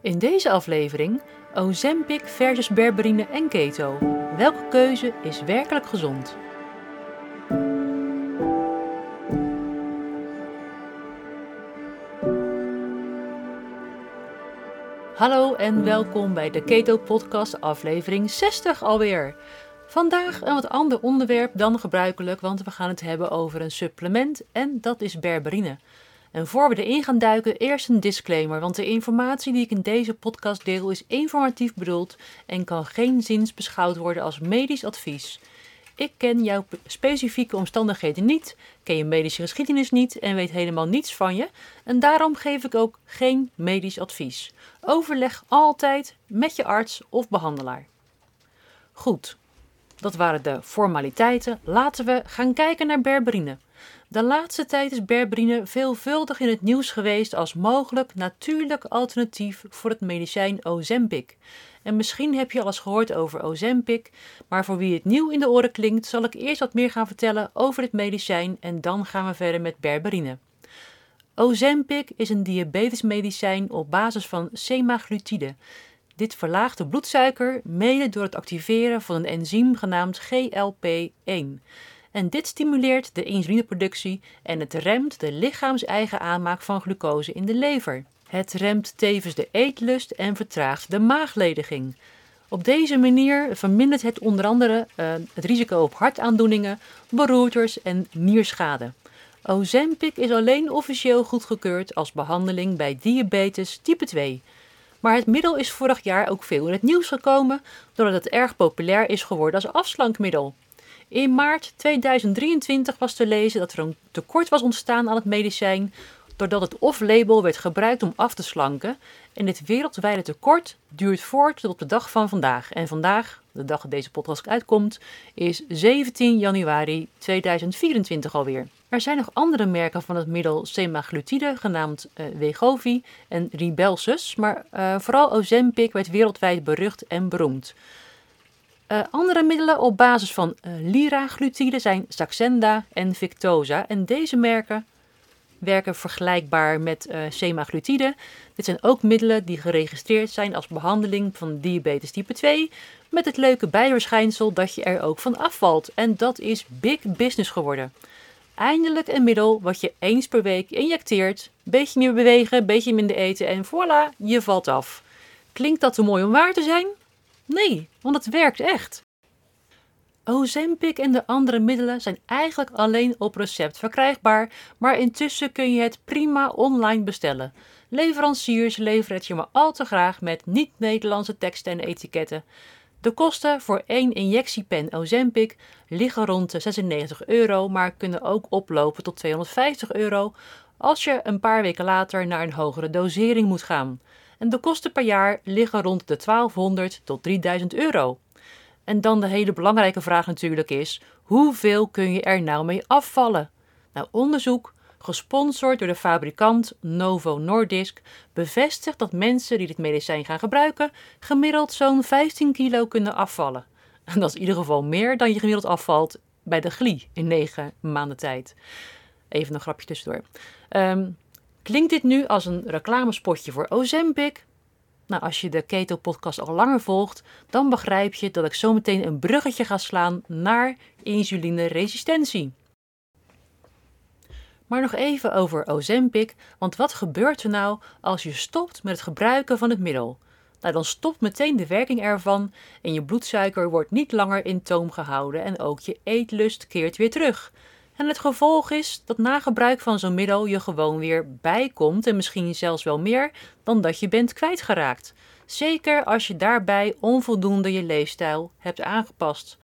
In deze aflevering Ozempic versus berberine en keto. Welke keuze is werkelijk gezond? Hallo en welkom bij de Keto Podcast aflevering 60 alweer. Vandaag een wat ander onderwerp dan gebruikelijk, want we gaan het hebben over een supplement en dat is berberine. En voor we erin gaan duiken, eerst een disclaimer, want de informatie die ik in deze podcast deel is informatief bedoeld en kan geen zins beschouwd worden als medisch advies. Ik ken jouw specifieke omstandigheden niet, ken je medische geschiedenis niet en weet helemaal niets van je. En daarom geef ik ook geen medisch advies. Overleg altijd met je arts of behandelaar. Goed, dat waren de formaliteiten. Laten we gaan kijken naar berberine. De laatste tijd is berberine veelvuldig in het nieuws geweest als mogelijk natuurlijk alternatief voor het medicijn Ozempic. En misschien heb je al eens gehoord over Ozempic, maar voor wie het nieuw in de oren klinkt, zal ik eerst wat meer gaan vertellen over dit medicijn en dan gaan we verder met berberine. Ozempic is een diabetesmedicijn op basis van semaglutide. Dit verlaagt de bloedsuiker mede door het activeren van een enzym genaamd GLP-1. En dit stimuleert de insulineproductie en het remt de lichaams-eigen aanmaak van glucose in de lever. Het remt tevens de eetlust en vertraagt de maaglediging. Op deze manier vermindert het onder andere uh, het risico op hartaandoeningen, beroertes en nierschade. Ozempic is alleen officieel goedgekeurd als behandeling bij diabetes type 2. Maar het middel is vorig jaar ook veel in het nieuws gekomen doordat het erg populair is geworden als afslankmiddel. In maart 2023 was te lezen dat er een tekort was ontstaan aan het medicijn doordat het off-label werd gebruikt om af te slanken. En dit wereldwijde tekort duurt voort tot op de dag van vandaag. En vandaag, de dag dat deze podcast uitkomt, is 17 januari 2024 alweer. Er zijn nog andere merken van het middel semaglutide, genaamd uh, en Rybelsus, maar uh, vooral Ozempic werd wereldwijd berucht en beroemd. Uh, andere middelen op basis van uh, liraglutide zijn Saxenda en Victoza. En deze merken werken vergelijkbaar met uh, semaglutide. Dit zijn ook middelen die geregistreerd zijn als behandeling van diabetes type 2. Met het leuke bijverschijnsel dat je er ook van afvalt. En dat is big business geworden. Eindelijk een middel wat je eens per week injecteert. Beetje meer bewegen, beetje minder eten en voilà, je valt af. Klinkt dat te mooi om waar te zijn? Nee, want het werkt echt. Ozempic en de andere middelen zijn eigenlijk alleen op recept verkrijgbaar, maar intussen kun je het prima online bestellen. Leveranciers leveren het je maar al te graag met niet-Nederlandse teksten en etiketten. De kosten voor één injectiepen Ozempic liggen rond de 96 euro, maar kunnen ook oplopen tot 250 euro als je een paar weken later naar een hogere dosering moet gaan en de kosten per jaar liggen rond de 1200 tot 3000 euro. En dan de hele belangrijke vraag natuurlijk is: hoeveel kun je er nou mee afvallen? Nou, onderzoek, gesponsord door de fabrikant Novo Nordisk, bevestigt dat mensen die dit medicijn gaan gebruiken gemiddeld zo'n 15 kilo kunnen afvallen. En dat is in ieder geval meer dan je gemiddeld afvalt bij de GLI in 9 maanden tijd. Even een grapje tussendoor. Um, Klinkt dit nu als een reclamespotje voor Ozempic? Nou, als je de Keto Podcast al langer volgt, dan begrijp je dat ik zometeen een bruggetje ga slaan naar insulineresistentie. Maar nog even over Ozempic, want wat gebeurt er nou als je stopt met het gebruiken van het middel? Nou, dan stopt meteen de werking ervan en je bloedsuiker wordt niet langer in toom gehouden en ook je eetlust keert weer terug. En het gevolg is dat na gebruik van zo'n middel je gewoon weer bijkomt en misschien zelfs wel meer dan dat je bent kwijtgeraakt. Zeker als je daarbij onvoldoende je leefstijl hebt aangepast.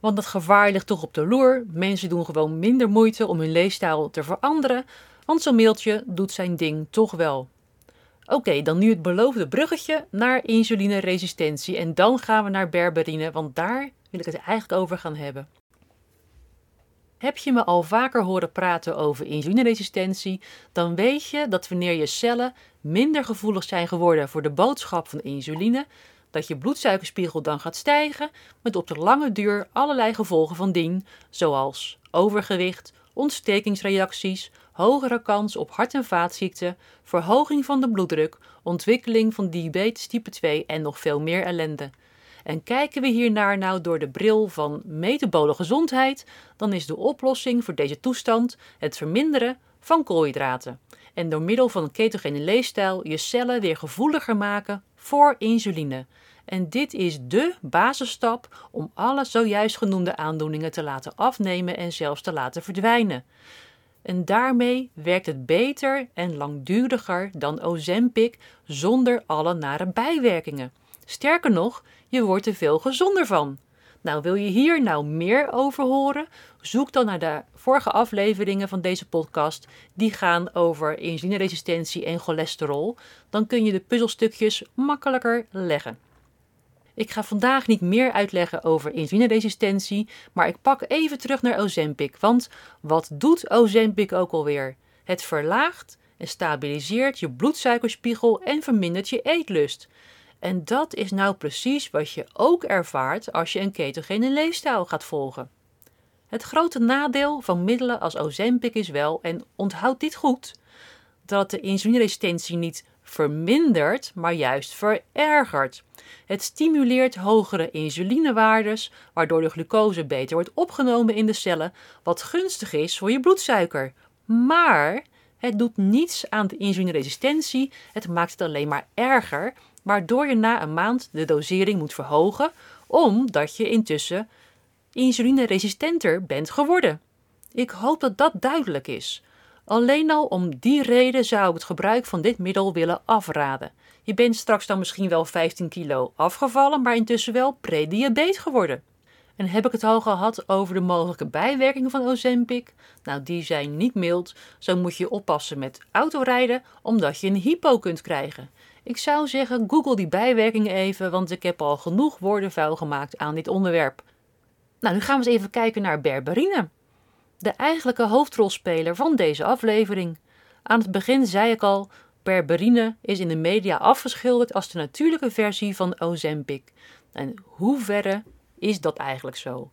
Want het gevaar ligt toch op de loer. Mensen doen gewoon minder moeite om hun leefstijl te veranderen, want zo'n mailtje doet zijn ding toch wel. Oké, dan nu het beloofde bruggetje naar insulineresistentie en dan gaan we naar berberine, want daar wil ik het eigenlijk over gaan hebben. Heb je me al vaker horen praten over insulineresistentie, dan weet je dat wanneer je cellen minder gevoelig zijn geworden voor de boodschap van insuline, dat je bloedsuikerspiegel dan gaat stijgen, met op de lange duur allerlei gevolgen van dien, zoals overgewicht, ontstekingsreacties, hogere kans op hart- en vaatziekten, verhoging van de bloeddruk, ontwikkeling van diabetes type 2 en nog veel meer ellende. En kijken we hiernaar nou door de bril van metabole gezondheid, dan is de oplossing voor deze toestand het verminderen van koolhydraten. En door middel van een ketogene leefstijl je cellen weer gevoeliger maken voor insuline. En dit is dé basisstap om alle zojuist genoemde aandoeningen te laten afnemen en zelfs te laten verdwijnen. En daarmee werkt het beter en langduriger dan Ozempic zonder alle nare bijwerkingen. Sterker nog, je wordt er veel gezonder van. Nou, wil je hier nou meer over horen? Zoek dan naar de vorige afleveringen van deze podcast. Die gaan over insulineresistentie en cholesterol. Dan kun je de puzzelstukjes makkelijker leggen. Ik ga vandaag niet meer uitleggen over insulineresistentie, maar ik pak even terug naar Ozempic. Want wat doet Ozempic ook alweer? Het verlaagt en stabiliseert je bloedsuikerspiegel en vermindert je eetlust. En dat is nou precies wat je ook ervaart als je een ketogene leefstijl gaat volgen. Het grote nadeel van middelen als Ozempic is wel, en onthoud dit goed, dat de insulineresistentie niet vermindert, maar juist verergert. Het stimuleert hogere insulinewaardes, waardoor de glucose beter wordt opgenomen in de cellen, wat gunstig is voor je bloedsuiker. Maar het doet niets aan de insulineresistentie, het maakt het alleen maar erger, waardoor je na een maand de dosering moet verhogen, omdat je intussen insulineresistenter bent geworden. Ik hoop dat dat duidelijk is. Alleen al om die reden zou ik het gebruik van dit middel willen afraden. Je bent straks dan misschien wel 15 kilo afgevallen, maar intussen wel prediabeet geworden. En heb ik het al gehad over de mogelijke bijwerkingen van Ozempic? Nou, die zijn niet mild. Zo moet je oppassen met autorijden, omdat je een hypo kunt krijgen. Ik zou zeggen, google die bijwerkingen even, want ik heb al genoeg woorden vuil gemaakt aan dit onderwerp. Nou, nu gaan we eens even kijken naar berberine de eigenlijke hoofdrolspeler van deze aflevering. Aan het begin zei ik al, berberine is in de media afgeschilderd als de natuurlijke versie van Ozempic. En hoe verre is dat eigenlijk zo?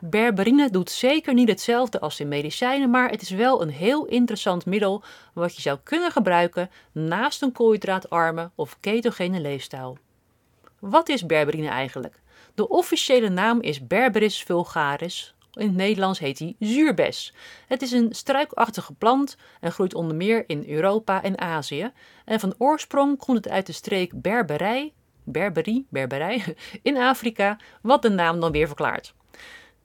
Berberine doet zeker niet hetzelfde als in medicijnen, maar het is wel een heel interessant middel wat je zou kunnen gebruiken naast een koolhydraatarme of ketogene leefstijl. Wat is berberine eigenlijk? De officiële naam is Berberis vulgaris, in het Nederlands heet hij zuurbes. Het is een struikachtige plant en groeit onder meer in Europa en Azië. En van oorsprong komt het uit de streek Berberij, Berberie, Berberij, in Afrika, wat de naam dan weer verklaart.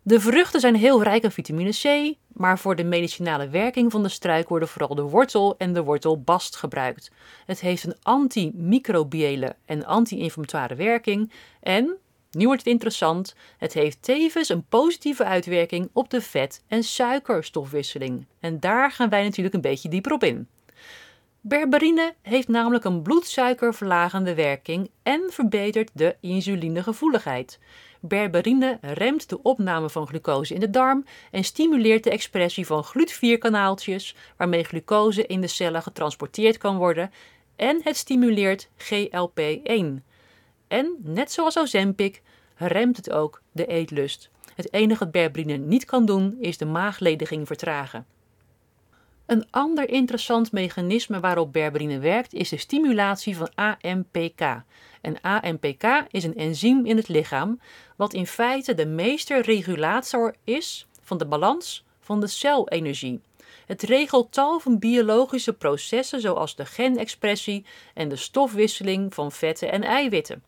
De vruchten zijn heel rijk aan vitamine C, maar voor de medicinale werking van de struik worden vooral de wortel en de wortelbast gebruikt. Het heeft een antimicrobiële en anti-inflammatoire werking en nu wordt het interessant. Het heeft tevens een positieve uitwerking op de vet- en suikerstofwisseling. En daar gaan wij natuurlijk een beetje dieper op in. Berberine heeft namelijk een bloedsuikerverlagende werking en verbetert de insulinegevoeligheid. Berberine remt de opname van glucose in de darm en stimuleert de expressie van GLUT4-kanaaltjes, waarmee glucose in de cellen getransporteerd kan worden, en het stimuleert GLP-1. En, net zoals Ozempic, remt het ook de eetlust. Het enige wat berberine niet kan doen, is de maaglediging vertragen. Een ander interessant mechanisme waarop berberine werkt, is de stimulatie van AMPK. En AMPK is een enzym in het lichaam, wat in feite de meesterregulator is van de balans van de celenergie. Het regelt tal van biologische processen zoals de genexpressie en de stofwisseling van vetten en eiwitten.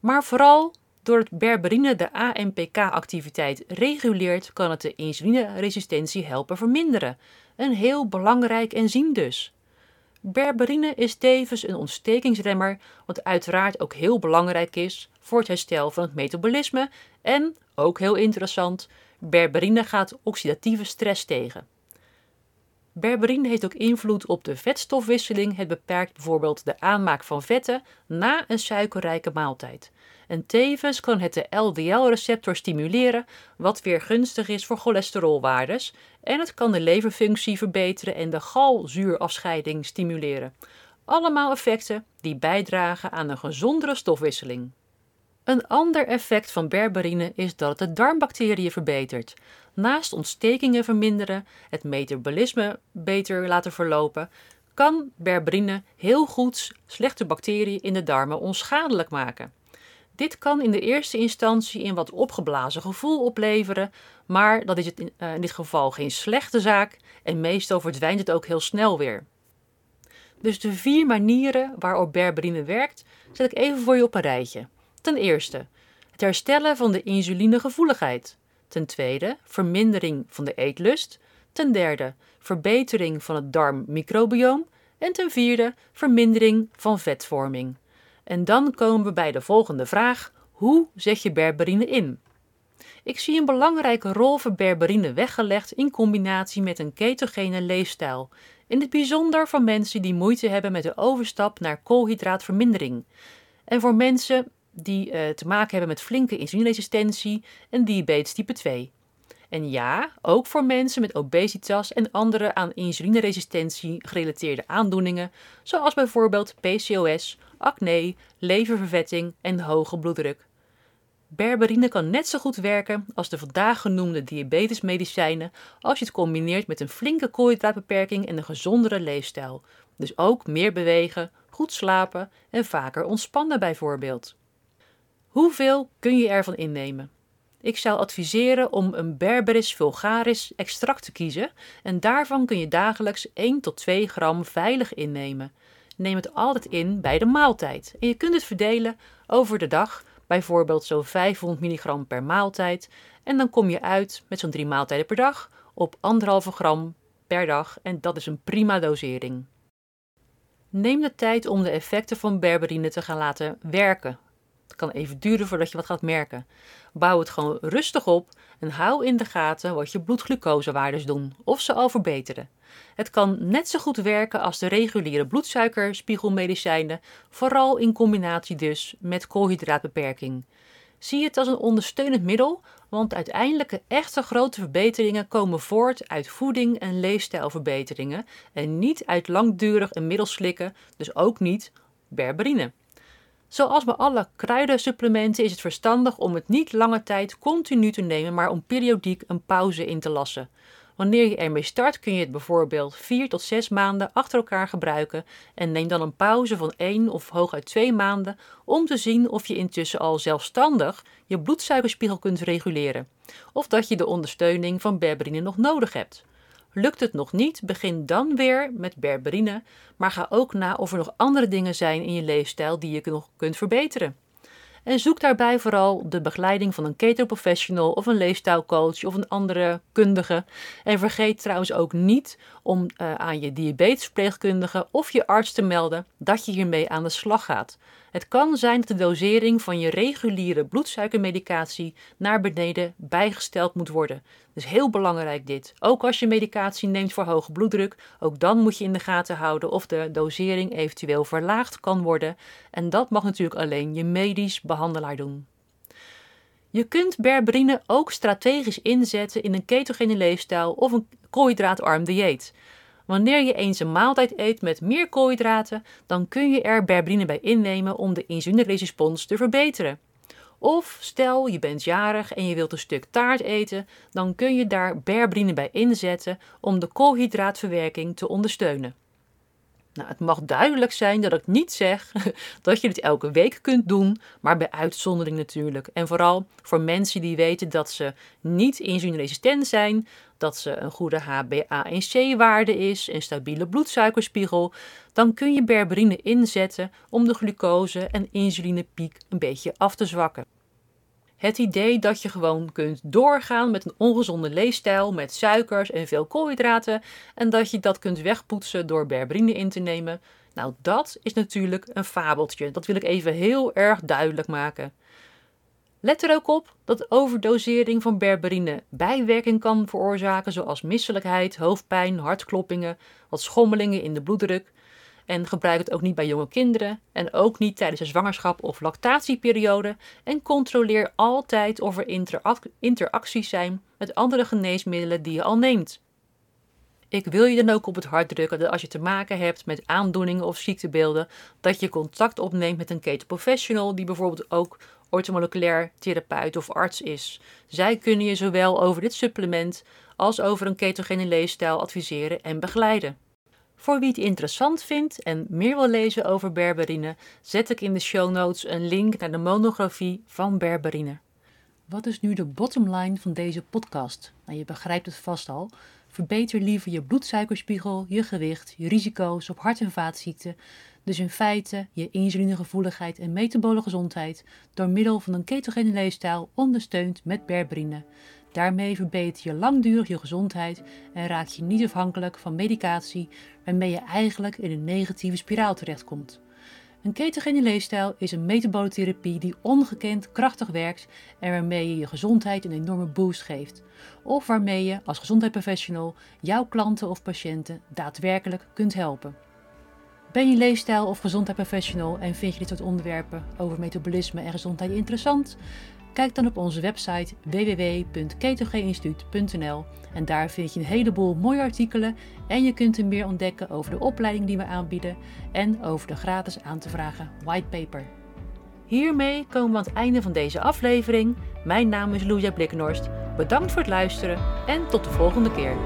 Maar vooral doordat berberine de AMPK-activiteit reguleert, kan het de insulineresistentie helpen verminderen. Een heel belangrijk enzym dus. Berberine is tevens een ontstekingsremmer, wat uiteraard ook heel belangrijk is voor het herstel van het metabolisme en, ook heel interessant, berberine gaat oxidatieve stress tegen. Berberine heeft ook invloed op de vetstofwisseling. Het beperkt bijvoorbeeld de aanmaak van vetten na een suikerrijke maaltijd. En tevens kan het de LDL-receptor stimuleren, wat weer gunstig is voor cholesterolwaardes. En het kan de leverfunctie verbeteren en de galzuurafscheiding stimuleren. Allemaal effecten die bijdragen aan een gezondere stofwisseling. Een ander effect van berberine is dat het de darmbacteriën verbetert. Naast ontstekingen verminderen, het metabolisme beter laten verlopen, kan berberine heel goed slechte bacteriën in de darmen onschadelijk maken. Dit kan in de eerste instantie een wat opgeblazen gevoel opleveren, maar dat is het in, in dit geval geen slechte zaak en meestal verdwijnt het ook heel snel weer. Dus de vier manieren waarop berberine werkt, zet ik even voor je op een rijtje. Ten eerste, het herstellen van de insulinegevoeligheid. Ten tweede, vermindering van de eetlust. Ten derde, verbetering van het darmmicrobioom. En ten vierde, vermindering van vetvorming. En dan komen we bij de volgende vraag: hoe zet je berberine in? Ik zie een belangrijke rol voor berberine weggelegd in combinatie met een ketogene leefstijl. In het bijzonder voor mensen die moeite hebben met de overstap naar koolhydraatvermindering. En voor mensen die uh, te maken hebben met flinke insulineresistentie en diabetes type 2. En ja, ook voor mensen met obesitas en andere aan insulineresistentie gerelateerde aandoeningen, zoals bijvoorbeeld PCOS, acne, leververvetting en hoge bloeddruk. Berberine kan net zo goed werken als de vandaag genoemde diabetesmedicijnen als je het combineert met een flinke koolhydraatbeperking en een gezondere leefstijl. Dus ook meer bewegen, goed slapen en vaker ontspannen bijvoorbeeld. Hoeveel kun je ervan innemen? Ik zou adviseren om een Berberis vulgaris extract te kiezen en daarvan kun je dagelijks 1 tot 2 gram veilig innemen. Neem het altijd in bij de maaltijd en je kunt het verdelen over de dag, bijvoorbeeld zo'n 500 milligram per maaltijd en dan kom je uit met zo'n 3 maaltijden per dag op 1,5 gram per dag en dat is een prima dosering. Neem de tijd om de effecten van berberine te gaan laten werken kan even duren voordat je wat gaat merken. Bouw het gewoon rustig op en hou in de gaten wat je bloedglucosewaardes doen, of ze al verbeteren. Het kan net zo goed werken als de reguliere bloedsuikerspiegelmedicijnen, vooral in combinatie dus met koolhydraatbeperking. Zie het als een ondersteunend middel, want uiteindelijke echte grote verbeteringen komen voort uit voeding en leefstijlverbeteringen en niet uit langdurig een middel slikken, dus ook niet berberine. Zoals bij alle kruidensupplementen is het verstandig om het niet lange tijd continu te nemen, maar om periodiek een pauze in te lassen. Wanneer je ermee start kun je het bijvoorbeeld 4 tot 6 maanden achter elkaar gebruiken en neem dan een pauze van 1 of hooguit 2 maanden om te zien of je intussen al zelfstandig je bloedsuikerspiegel kunt reguleren of dat je de ondersteuning van berberine nog nodig hebt. Lukt het nog niet, begin dan weer met berberine, maar ga ook na of er nog andere dingen zijn in je leefstijl die je nog kunt verbeteren. En zoek daarbij vooral de begeleiding van een keto professional of een leefstijlcoach of een andere kundige. En vergeet trouwens ook niet om uh, aan je diabetespleegkundige of je arts te melden dat je hiermee aan de slag gaat. Het kan zijn dat de dosering van je reguliere bloedsuikermedicatie naar beneden bijgesteld moet worden. Dus heel belangrijk dit. Ook als je medicatie neemt voor hoge bloeddruk, ook dan moet je in de gaten houden of de dosering eventueel verlaagd kan worden. En dat mag natuurlijk alleen je medisch behandelaar doen. Je kunt berberine ook strategisch inzetten in een ketogene leefstijl of een koolhydraatarm dieet. Wanneer je eens een maaltijd eet met meer koolhydraten, dan kun je er berberine bij innemen om de insulinerespons te verbeteren. Of stel je bent jarig en je wilt een stuk taart eten, dan kun je daar berberine bij inzetten om de koolhydraatverwerking te ondersteunen. Nou, het mag duidelijk zijn dat ik niet zeg dat je dit elke week kunt doen, maar bij uitzondering natuurlijk. En vooral voor mensen die weten dat ze niet insulineresistent zijn, dat ze een goede HbA1c-waarde is, een stabiele bloedsuikerspiegel, dan kun je berberine inzetten om de glucose- en insulinepiek een beetje af te zwakken. Het idee dat je gewoon kunt doorgaan met een ongezonde leefstijl met suikers en veel koolhydraten en dat je dat kunt wegpoetsen door berberine in te nemen, nou dat is natuurlijk een fabeltje. Dat wil ik even heel erg duidelijk maken. Let er ook op dat overdosering van berberine bijwerking kan veroorzaken, zoals misselijkheid, hoofdpijn, hartkloppingen, wat schommelingen in de bloeddruk. En gebruik het ook niet bij jonge kinderen en ook niet tijdens de zwangerschap of lactatieperiode. En controleer altijd of er interacties zijn met andere geneesmiddelen die je al neemt. Ik wil je dan ook op het hart drukken dat als je te maken hebt met aandoeningen of ziektebeelden, dat je contact opneemt met een ketoprofessional die bijvoorbeeld ook ortomoleculair therapeut of arts is. Zij kunnen je zowel over dit supplement als over een ketogene leefstijl adviseren en begeleiden. Voor wie het interessant vindt en meer wil lezen over berberine, zet ik in de show notes een link naar de monografie van berberine. Wat is nu de bottomline van deze podcast? Nou, je begrijpt het vast al. Verbeter liever je bloedsuikerspiegel, je gewicht, je risico's op hart- en vaatziekten. Dus in feite je insulinegevoeligheid en metabole gezondheid door middel van een ketogene leefstijl ondersteund met berberine. Daarmee verbeter je langdurig je gezondheid en raak je niet afhankelijk van medicatie waarmee je eigenlijk in een negatieve spiraal terechtkomt. Een ketogene leefstijl is een metabolotherapie die ongekend krachtig werkt en waarmee je je gezondheid een enorme boost geeft. Of waarmee je als gezondheidsprofessional jouw klanten of patiënten daadwerkelijk kunt helpen. Ben je leefstijl of gezondheidsprofessional en vind je dit soort onderwerpen over metabolisme en gezondheid interessant? Kijk dan op onze website www.ketogeeninstituut.nl en daar vind je een heleboel mooie artikelen en je kunt er meer ontdekken over de opleiding die we aanbieden en over de gratis aan te vragen whitepaper. Hiermee komen we aan het einde van deze aflevering. Mijn naam is Louja Blikkenhorst. Bedankt voor het luisteren en tot de volgende keer.